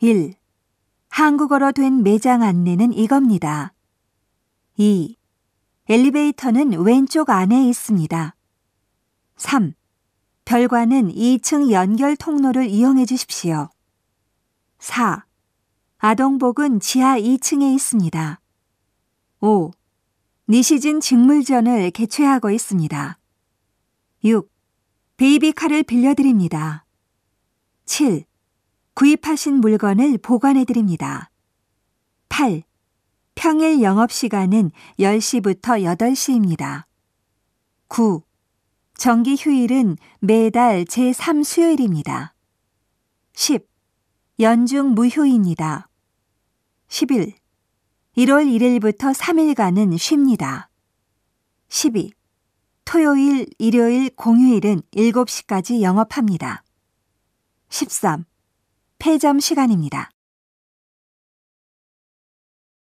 1. 한국어로 된 매장 안내는 이겁니다. 2. 엘리베이터는 왼쪽 안에 있습니다. 3. 별관은 2층 연결 통로를 이용해 주십시오. 4. 아동복은 지하 2층에 있습니다. 5. 니시진 직물전을 개최하고 있습니다. 6. 베이비카를 빌려드립니다. 7. 구입하신 물건을 보관해 드립니다. 8. 평일 영업 시간은 10시부터 8시입니다. 9. 정기 휴일은 매달 제3 수요일입니다. 10. 연중 무휴입니다. 11. 1월 1일부터 3일간은 쉽니다. 12. 토요일, 일요일, 공휴일은 7시까지 영업합니다. 13. 폐점 시간입니다.